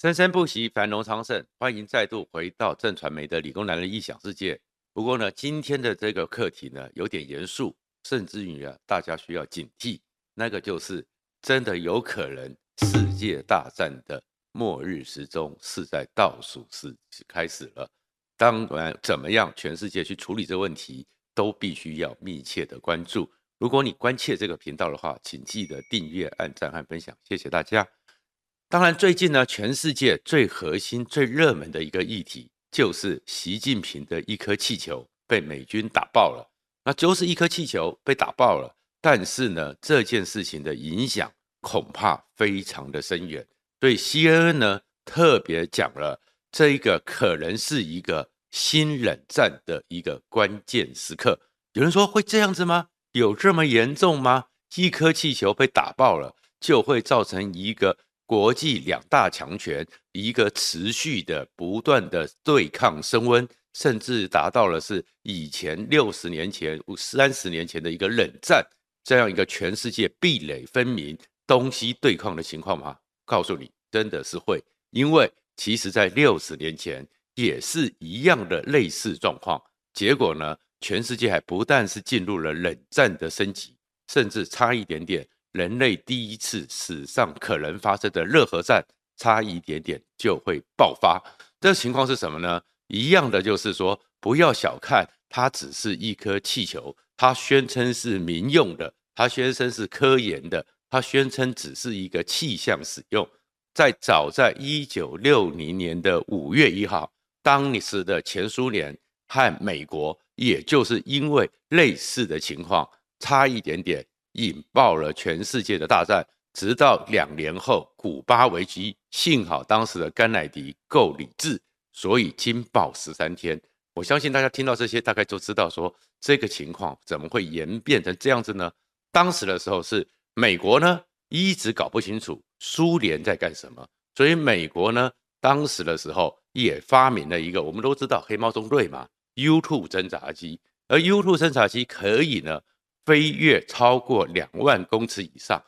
生生不息，繁荣昌盛。欢迎再度回到正传媒的理工男的异想世界。不过呢，今天的这个课题呢，有点严肃，甚至于啊，大家需要警惕。那个就是真的有可能世界大战的末日时钟是在倒数时开始了。当然，怎么样，全世界去处理这个问题，都必须要密切的关注。如果你关切这个频道的话，请记得订阅、按赞和分享，谢谢大家。当然，最近呢，全世界最核心、最热门的一个议题，就是习近平的一颗气球被美军打爆了。那就是一颗气球被打爆了，但是呢，这件事情的影响恐怕非常的深远。所以 CNN 呢特别讲了，这一个可能是一个新冷战的一个关键时刻。有人说会这样子吗？有这么严重吗？一颗气球被打爆了，就会造成一个。国际两大强权一个持续的不断的对抗升温，甚至达到了是以前六十年前、三十年前的一个冷战这样一个全世界壁垒分明、东西对抗的情况吗？告诉你，真的是会，因为其实在六十年前也是一样的类似状况，结果呢，全世界还不但是进入了冷战的升级，甚至差一点点。人类第一次史上可能发生的热核战，差一点点就会爆发。这情况是什么呢？一样的，就是说，不要小看它，只是一颗气球，它宣称是民用的，它宣称是科研的，它宣称只是一个气象使用。在早在一九六零年的五月一号，当时的前苏联和美国，也就是因为类似的情况，差一点点。引爆了全世界的大战，直到两年后古巴危机，幸好当时的甘乃迪够理智，所以惊爆十三天。我相信大家听到这些，大概就知道说这个情况怎么会演变成这样子呢？当时的时候是美国呢一直搞不清楚苏联在干什么，所以美国呢当时的时候也发明了一个我们都知道黑猫中队嘛，U two 侦察机，而 U two 侦察机可以呢。飞跃超过两万公尺以上，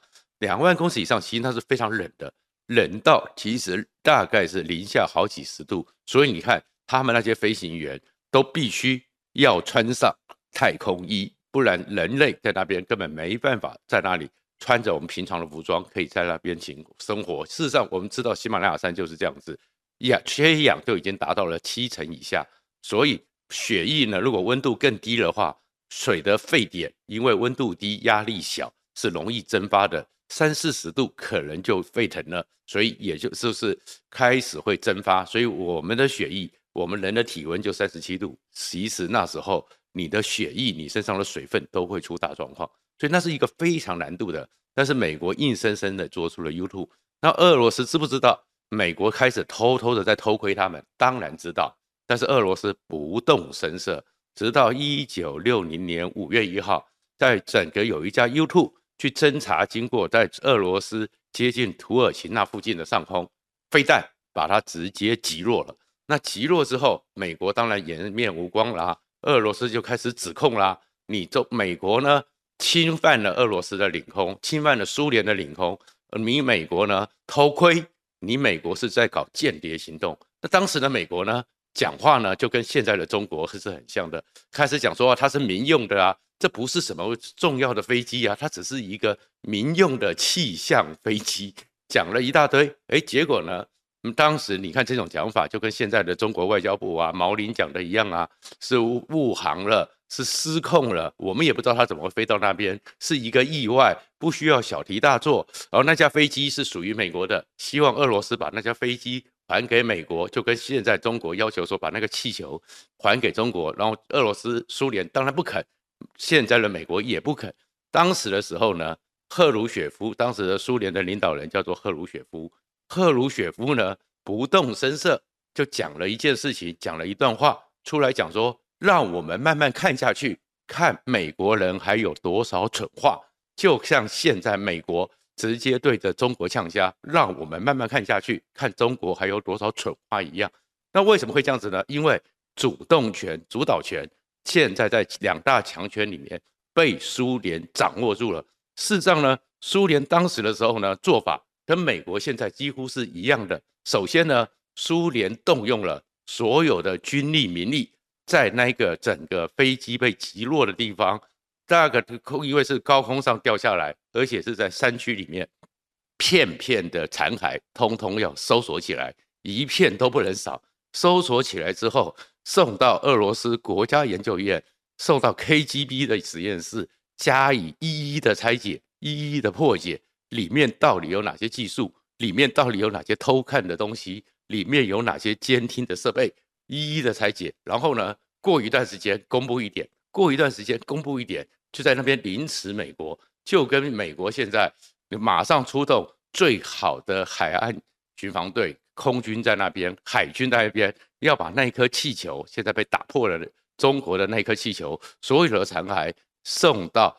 两万公尺以上，其实它是非常冷的，冷到其实大概是零下好几十度。所以你看，他们那些飞行员都必须要穿上太空衣，不然人类在那边根本没办法在那里穿着我们平常的服装，可以在那边行生活。事实上，我们知道喜马拉雅山就是这样子，氧缺氧就已经达到了七成以下，所以血液呢，如果温度更低的话。水的沸点，因为温度低、压力小，是容易蒸发的。三四十度可能就沸腾了，所以也就就是开始会蒸发。所以我们的血液，我们人的体温就三十七度。其实那时候你的血液、你身上的水分都会出大状况，所以那是一个非常难度的。但是美国硬生生的做出了 U2。那俄罗斯知不知道？美国开始偷偷的在偷窥他们，当然知道，但是俄罗斯不动声色。直到一九六零年五月一号，在整个有一架 U2 去侦查，经过在俄罗斯接近土耳其那附近的上空，飞弹把它直接击落了。那击落之后，美国当然颜面无光啦，俄罗斯就开始指控啦，你这美国呢侵犯了俄罗斯的领空，侵犯了苏联的领空，而你美国呢偷窥，你美国是在搞间谍行动。那当时的美国呢？讲话呢，就跟现在的中国是很像的。开始讲说它是民用的啊，这不是什么重要的飞机啊，它只是一个民用的气象飞机。讲了一大堆，哎，结果呢，当时你看这种讲法，就跟现在的中国外交部啊，毛宁讲的一样啊，是误航了，是失控了，我们也不知道它怎么会飞到那边，是一个意外，不需要小题大做。然后那架飞机是属于美国的，希望俄罗斯把那架飞机。还给美国，就跟现在中国要求说把那个气球还给中国，然后俄罗斯、苏联当然不肯，现在的美国也不肯。当时的时候呢，赫鲁雪夫，当时的苏联的领导人叫做赫鲁雪夫，赫鲁雪夫呢不动声色就讲了一件事情，讲了一段话出来讲说，让我们慢慢看下去，看美国人还有多少蠢话，就像现在美国。直接对着中国呛声，让我们慢慢看下去，看中国还有多少蠢话一样。那为什么会这样子呢？因为主动权、主导权现在在两大强权里面被苏联掌握住了。事实上呢，苏联当时的时候呢，做法跟美国现在几乎是一样的。首先呢，苏联动用了所有的军力、民力，在那个整个飞机被击落的地方，第二个空因为是高空上掉下来，而且是在山区里面，片片的残骸通通要搜索起来，一片都不能少。搜索起来之后，送到俄罗斯国家研究院，送到 KGB 的实验室，加以一一的拆解，一一的破解，里面到底有哪些技术？里面到底有哪些偷看的东西？里面有哪些监听的设备？一一的拆解，然后呢，过一段时间公布一点，过一段时间公布一点，就在那边凌迟美国，就跟美国现在马上出动最好的海岸巡防队。空军在那边，海军在那边，要把那一颗气球现在被打破了，中国的那一颗气球，所有的残骸送到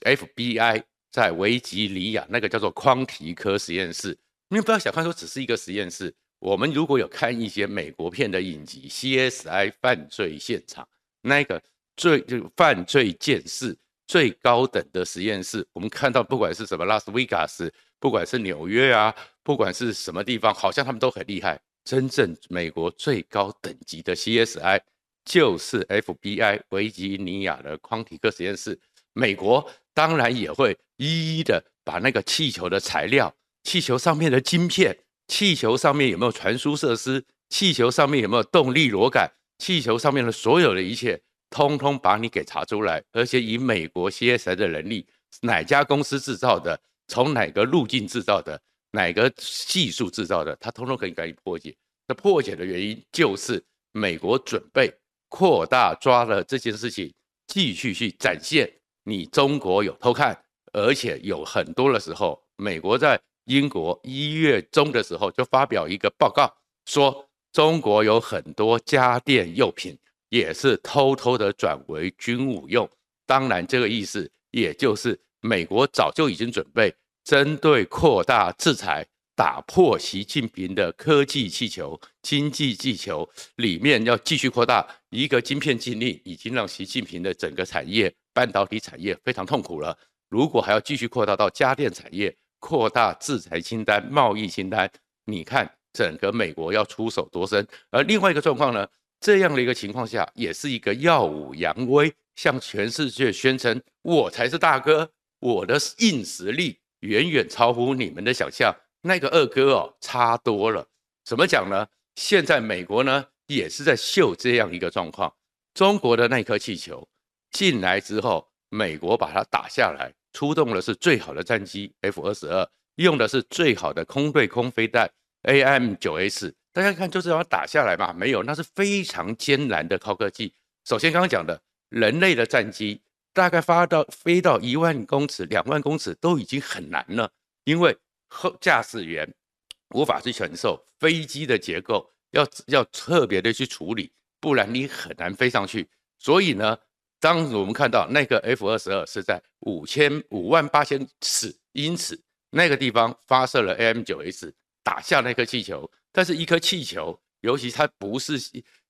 FBI 在维吉尼亚那个叫做匡提科实验室。你们不要小看说只是一个实验室，我们如果有看一些美国片的影集，CSI 犯罪现场那个最就犯罪鉴识最高等的实验室，我们看到不管是什么拉斯维加斯。不管是纽约啊，不管是什么地方，好像他们都很厉害。真正美国最高等级的 CSI 就是 FBI 维吉尼亚的康提克实验室。美国当然也会一一的把那个气球的材料、气球上面的晶片、气球上面有没有传输设施、气球上面有没有动力螺杆、气球上面的所有的一切，通通把你给查出来，而且以美国 CSI 的能力，哪家公司制造的？从哪个路径制造的，哪个技术制造的，它通通可以给你破解。那破解的原因就是美国准备扩大抓了这件事情，继续去展现你中国有偷看，而且有很多的时候，美国在英国一月中的时候就发表一个报告，说中国有很多家电用品也是偷偷的转为军武用。当然，这个意思也就是。美国早就已经准备针对扩大制裁，打破习近平的科技气球、经济气球里面要继续扩大一个晶片禁令，已经让习近平的整个产业、半导体产业非常痛苦了。如果还要继续扩大到家电产业，扩大制裁清单、贸易清单，你看整个美国要出手多深？而另外一个状况呢，这样的一个情况下，也是一个耀武扬威，向全世界宣称我才是大哥。我的硬实力远远超乎你们的想象，那个二哥哦，差多了。怎么讲呢？现在美国呢也是在秀这样一个状况。中国的那颗气球进来之后，美国把它打下来，出动的是最好的战机 F 二十二，用的是最好的空对空飞弹 AM 九 S。大家看，就是要打下来嘛？没有，那是非常艰难的高科技。首先，刚刚讲的人类的战机。大概发到飞到一万公尺、两万公尺都已经很难了，因为后驾驶员无法去承受飞机的结构，要要特别的去处理，不然你很难飞上去。所以呢，当我们看到那个 F 二十二是在五千五万八千尺英尺那个地方发射了 AM 九 S 打下那颗气球，但是一颗气球，尤其它不是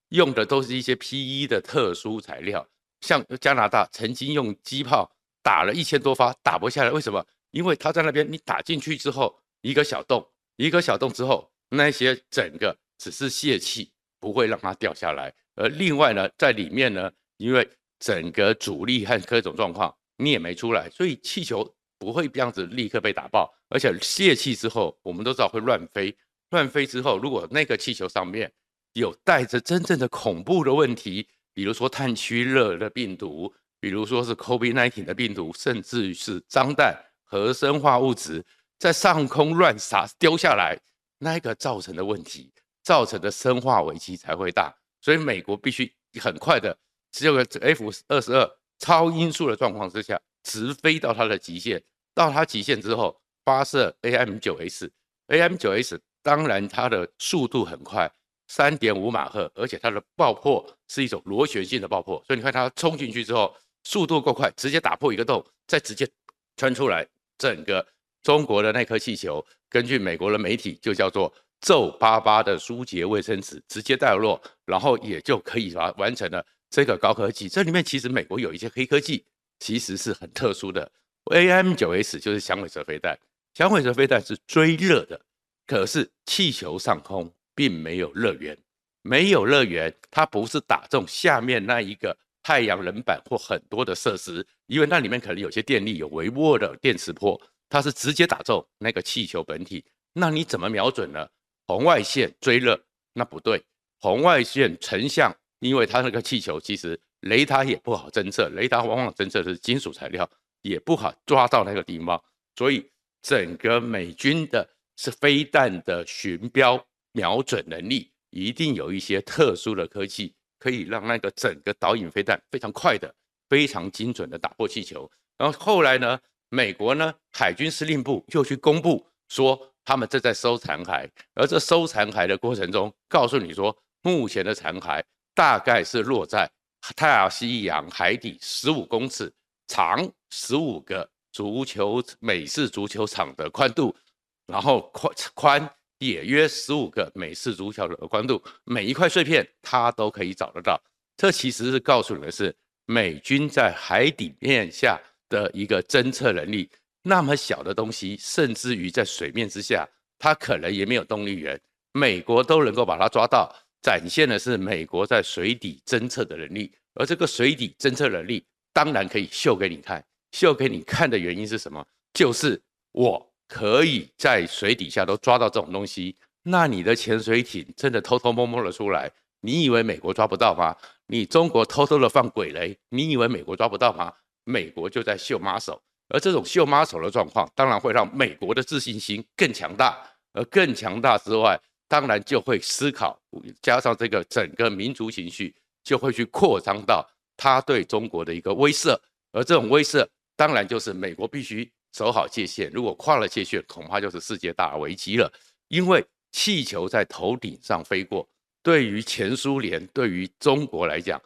用的都是一些 PE 的特殊材料。像加拿大曾经用机炮打了一千多发，打不下来，为什么？因为他在那边，你打进去之后，一个小洞，一个小洞之后，那些整个只是泄气，不会让它掉下来。而另外呢，在里面呢，因为整个阻力和各种状况，你也没出来，所以气球不会这样子立刻被打爆。而且泄气之后，我们都知道会乱飞，乱飞之后，如果那个气球上面有带着真正的恐怖的问题。比如说炭疽热的病毒，比如说是 COVID-19 的病毒，甚至是脏弹、核生化物质在上空乱撒丢下来，那个造成的问题，造成的生化危机才会大。所以美国必须很快的，只有个 F 二十二超音速的状况之下，直飞到它的极限，到它极限之后发射 AM 九 S，AM 九 S 当然它的速度很快。三点五马赫，而且它的爆破是一种螺旋性的爆破，所以你看它冲进去之后，速度够快，直接打破一个洞，再直接穿出来，整个中国的那颗气球，根据美国的媒体就叫做皱巴巴的舒洁卫生纸，直接带落，然后也就可以完完成了这个高科技。这里面其实美国有一些黑科技，其实是很特殊的。AIM 9S 就是响尾蛇飞弹，响尾蛇飞弹是追热的，可是气球上空并没有热源，没有热源，它不是打中下面那一个太阳能板或很多的设施，因为那里面可能有些电力有微弱的电磁波，它是直接打中那个气球本体。那你怎么瞄准呢？红外线追热，那不对，红外线成像，因为它那个气球其实雷达也不好侦测，雷达往往侦测的是金属材料，也不好抓到那个地方，所以整个美军的是飞弹的寻标瞄准能力，一定有一些特殊的科技，可以让那个整个导引飞弹非常快的、非常精准的打破气球。然后后来呢，美国呢海军司令部又去公布说。他们正在收残骸，而这收残骸的过程中，告诉你说，目前的残骸大概是落在太西洋海底十五公尺，长十五个足球美式足球场的宽度，然后宽宽也约十五个美式足球的宽度，每一块碎片它都可以找得到。这其实是告诉你的是，美军在海底面下的一个侦测能力。那么小的东西，甚至于在水面之下，它可能也没有动力源，美国都能够把它抓到，展现的是美国在水底侦测的能力。而这个水底侦测能力，当然可以秀给你看。秀给你看的原因是什么？就是我可以在水底下都抓到这种东西。那你的潜水艇真的偷偷摸摸的出来，你以为美国抓不到吗？你中国偷偷的放鬼雷，你以为美国抓不到吗？美国就在秀妈手。而这种秀妈手的状况，当然会让美国的自信心更强大，而更强大之外，当然就会思考，加上这个整个民族情绪，就会去扩张到他对中国的一个威慑，而这种威慑，当然就是美国必须守好界限，如果跨了界限，恐怕就是世界大危机了。因为气球在头顶上飞过，对于前苏联、对于中国来讲，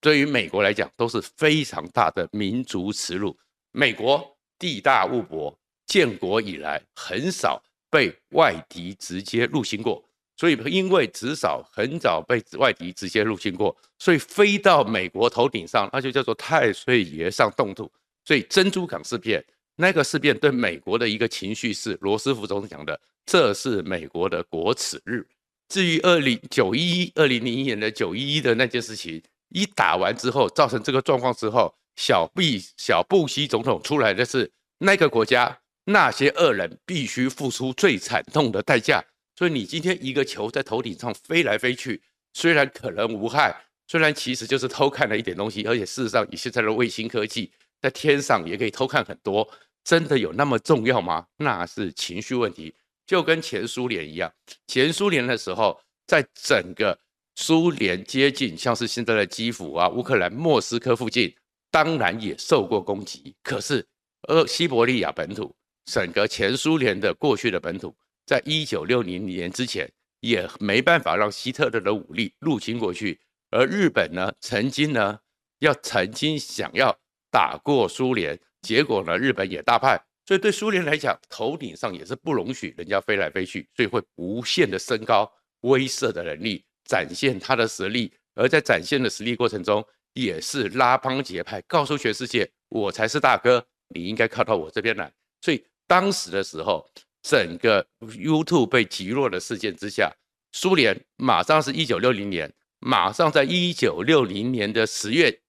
对于美国来讲，都是非常大的民族耻辱。美国地大物博，建国以来很少被外敌直接入侵过，所以因为至少很早被外敌直接入侵过，所以飞到美国头顶上，那就叫做太岁爷上动土。所以珍珠港事变那个事变对美国的一个情绪是罗斯福总统讲的，这是美国的国耻日。至于二零九一一二零零一年的九一一的那件事情，一打完之后造成这个状况之后。小毕小布希总统出来的是那个国家，那些恶人必须付出最惨痛的代价。所以你今天一个球在头顶上飞来飞去，虽然可能无害，虽然其实就是偷看了一点东西，而且事实上以现在的卫星科技，在天上也可以偷看很多，真的有那么重要吗？那是情绪问题，就跟前苏联一样，前苏联的时候，在整个苏联接近像是现在的基辅啊、乌克兰莫斯科附近。当然也受过攻击，可是，呃，西伯利亚本土，整个前苏联的过去的本土，在一九六零年之前，也没办法让希特勒的武力入侵过去。而日本呢，曾经呢，要曾经想要打过苏联，结果呢，日本也大败。所以对苏联来讲，头顶上也是不容许人家飞来飞去，所以会无限的升高威慑的能力，展现他的实力。而在展现的实力过程中，也是拉帮结派，告诉全世界我才是大哥，你应该靠到我这边来。所以当时的时候，整个 U2 被击落的事件之下，苏联马上是一九六零年，马上在一九六零年的十月，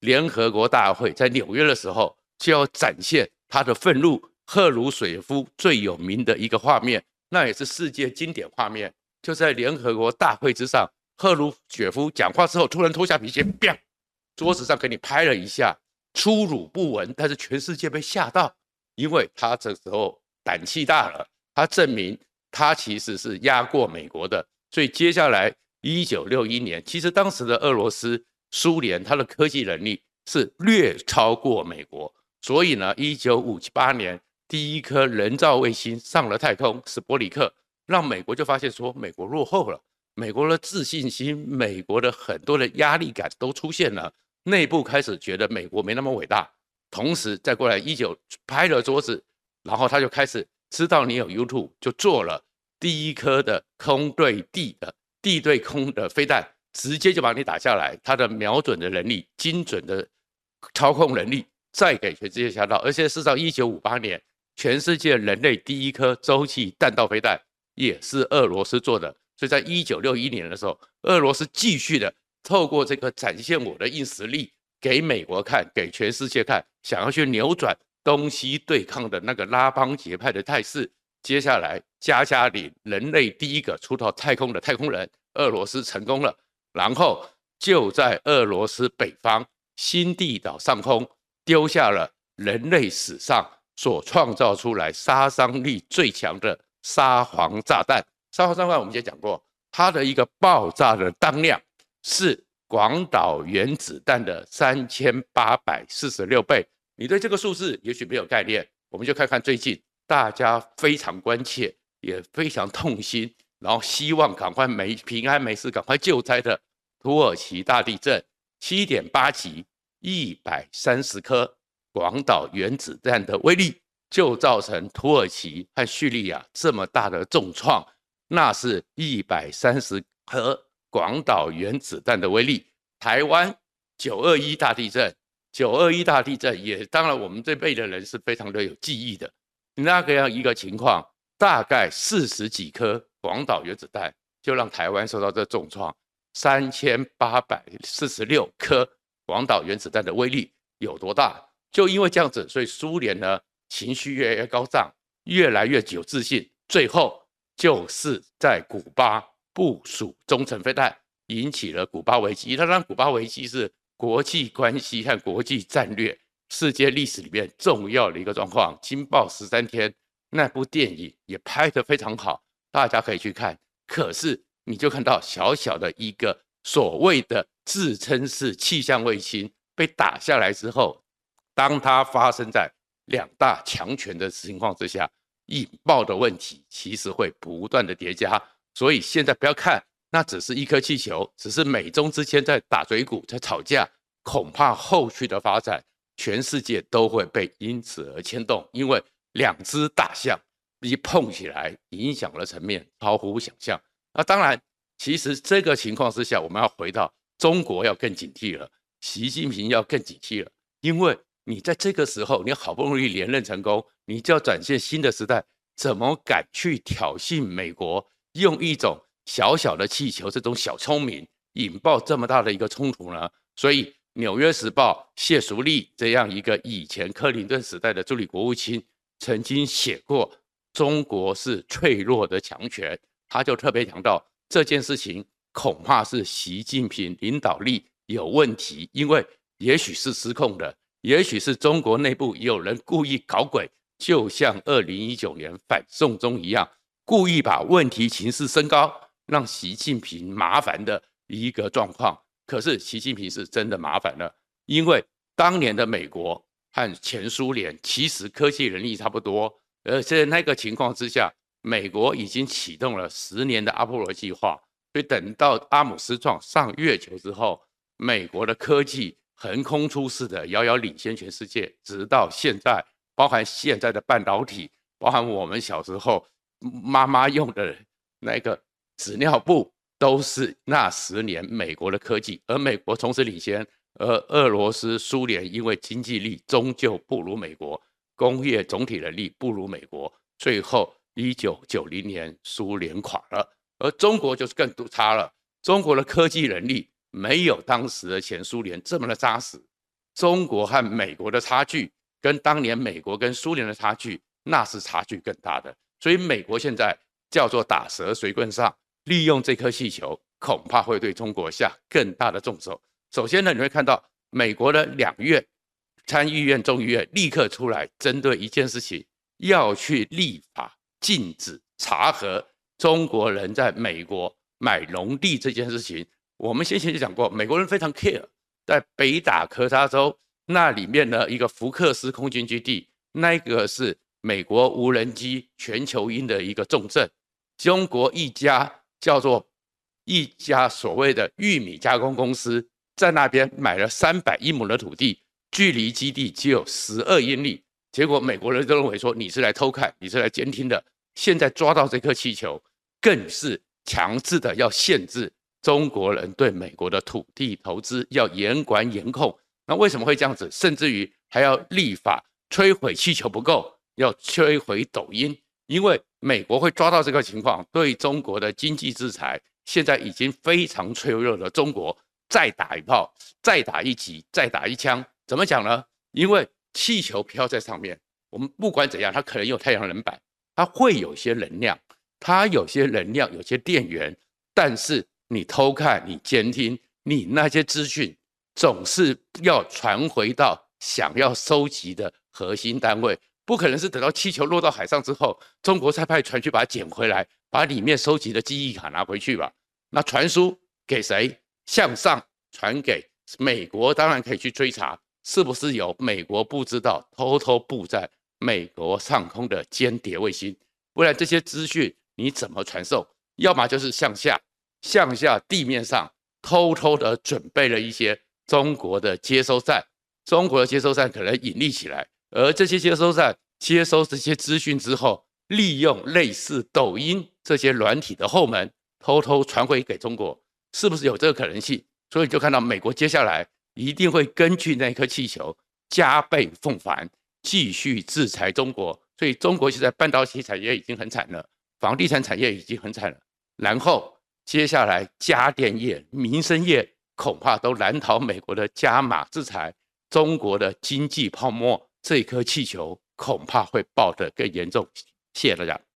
联合国大会在纽约的时候就要展现他的愤怒。赫鲁雪夫最有名的一个画面，那也是世界经典画面，就在联合国大会之上，赫鲁雪夫讲话之后突然脱下皮鞋，啪！桌子上给你拍了一下，粗鲁不闻，但是全世界被吓到，因为他这时候胆气大了，他证明他其实是压过美国的，所以接下来一九六一年，其实当时的俄罗斯、苏联，它的科技能力是略超过美国，所以呢，一九五八年第一颗人造卫星上了太空，是波里克，让美国就发现说美国落后了，美国的自信心，美国的很多的压力感都出现了。内部开始觉得美国没那么伟大，同时再过来一九拍了桌子，然后他就开始知道你有 YouTube，就做了第一颗的空对地的地对空的飞弹，直接就把你打下来。他的瞄准的能力、精准的操控能力，再给全世界吓到。而且是到，一九五八年全世界人类第一颗洲际弹道飞弹也是俄罗斯做的。所以在一九六一年的时候，俄罗斯继续的透过这个展现我的硬实力给美国看，给全世界看，想要去扭转东西对抗的那个拉帮结派的态势。接下来，加加林人类第一个出到太空的太空人，俄罗斯成功了。然后就在俄罗斯北方新地岛上空丢下了人类史上所创造出来杀伤力最强的沙皇炸弹。沙皇炸弹我们也讲过，它的一个爆炸的当量是广岛原子弹的三千八百四十六倍。你对这个数字也许没有概念，我们就看看最近大家非常关切，也非常痛心，然后希望赶快没平安没事，赶快救灾的土耳其大地震，七点八级，一百三十颗广岛原子弹的威力，就造成土耳其和叙利亚这么大的重创。那是一百三十颗广岛原子弹的威力。台湾九二一大地震，九二一大地震也当然我们这辈的人是非常的有记忆的。那个样一个情况，大概四十几颗广岛原子弹就让台湾受到这重创。三千八百四十六颗广岛原子弹的威力有多大？就因为这样子，所以苏联呢情绪越来越高涨，越来越有自信，最后。就是在古巴部署中程飞弹，引起了古巴危机。当然，古巴危机是国际关系和国际战略、世界历史里面重要的一个状况。《惊爆十三天》那部电影也拍得非常好，大家可以去看。可是，你就看到小小的一个所谓的自称是气象卫星被打下来之后，当它发生在两大强权的情况之下。引爆的问题其实会不断的叠加，所以现在不要看那只是一颗气球，只是美中之间在打嘴鼓，在吵架，恐怕后续的发展，全世界都会被因此而牵动，因为两只大象一碰起来，影响的层面超乎想象。那当然，其实这个情况之下，我们要回到中国要更警惕了，习近平要更警惕了，因为。你在这个时候，你好不容易连任成功，你就要展现新的时代，怎么敢去挑衅美国？用一种小小的气球，这种小聪明，引爆这么大的一个冲突呢？所以，《纽约时报》谢淑丽这样一个以前克林顿时代的助理国务卿，曾经写过：“中国是脆弱的强权。”他就特别强调这件事情恐怕是习近平领导力有问题，因为也许是失控的。也许是中国内部有人故意搞鬼，就像二零一九年反送中一样，故意把问题情势升高，让习近平麻烦的一个状况。可是习近平是真的麻烦了，因为当年的美国和前苏联其实科技能力差不多，而在那个情况之下，美国已经启动了十年的阿波罗计划，所以等到阿姆斯壮上月球之后，美国的科技。横空出世的，遥遥领先全世界，直到现在，包含现在的半导体，包含我们小时候妈妈用的那个纸尿布，都是那十年美国的科技。而美国从此领先，而俄罗斯、苏联因为经济力终究不如美国，工业总体能力不如美国，最后一九九零年苏联垮了，而中国就是更差了，中国的科技能力。没有当时的前苏联这么的扎实，中国和美国的差距跟当年美国跟苏联的差距，那是差距更大的。所以美国现在叫做打蛇随棍上，利用这颗气球，恐怕会对中国下更大的重手。首先呢，你会看到美国的两院，参议院、众议院立刻出来针对一件事情，要去立法禁止查核中国人在美国买农地这件事情。我们先前就讲过，美国人非常 care，在北达科他州那里面呢一个福克斯空军基地，那个是美国无人机全球鹰的一个重镇。中国一家叫做一家所谓的玉米加工公司，在那边买了三百英亩的土地，距离基地只有十二英里。结果美国人都认为说你是来偷看，你是来监听的。现在抓到这颗气球，更是强制的要限制。中国人对美国的土地投资要严管严控，那为什么会这样子？甚至于还要立法摧毁气球不够，要摧毁抖音，因为美国会抓到这个情况，对中国的经济制裁，现在已经非常脆弱了。中国再打一炮，再打一击，再打一枪，怎么讲呢？因为气球飘在上面，我们不管怎样，它可能有太阳能板，它会有些能量，它有些能量，有些电源，但是你偷看，你监听，你那些资讯总是要传回到想要收集的核心单位，不可能是等到气球落到海上之后，中国才派船去把它捡回来，把里面收集的记忆卡拿回去吧？那传输给谁？向上传给美国，当然可以去追查。是不是有美国不知道偷偷布在美国上空的间谍卫星？不然这些资讯你怎么传送？要么就是向下，向下地面上偷偷的准备了一些中国的接收站，中国的接收站可能隐匿起来，而这些接收站接收这些资讯之后，利用类似抖音这些软体的后门，偷偷传回给中国，是不是有这个可能性？所以就看到美国接下来。一定会根据那颗气球加倍奉还，继续制裁中国。所以中国现在半导体产业已经很惨了，房地产产业已经很惨了。然后接下来家电业、民生业恐怕都难逃美国的加码制裁。中国的经济泡沫，这颗气球恐怕会爆得更严重。谢谢大家。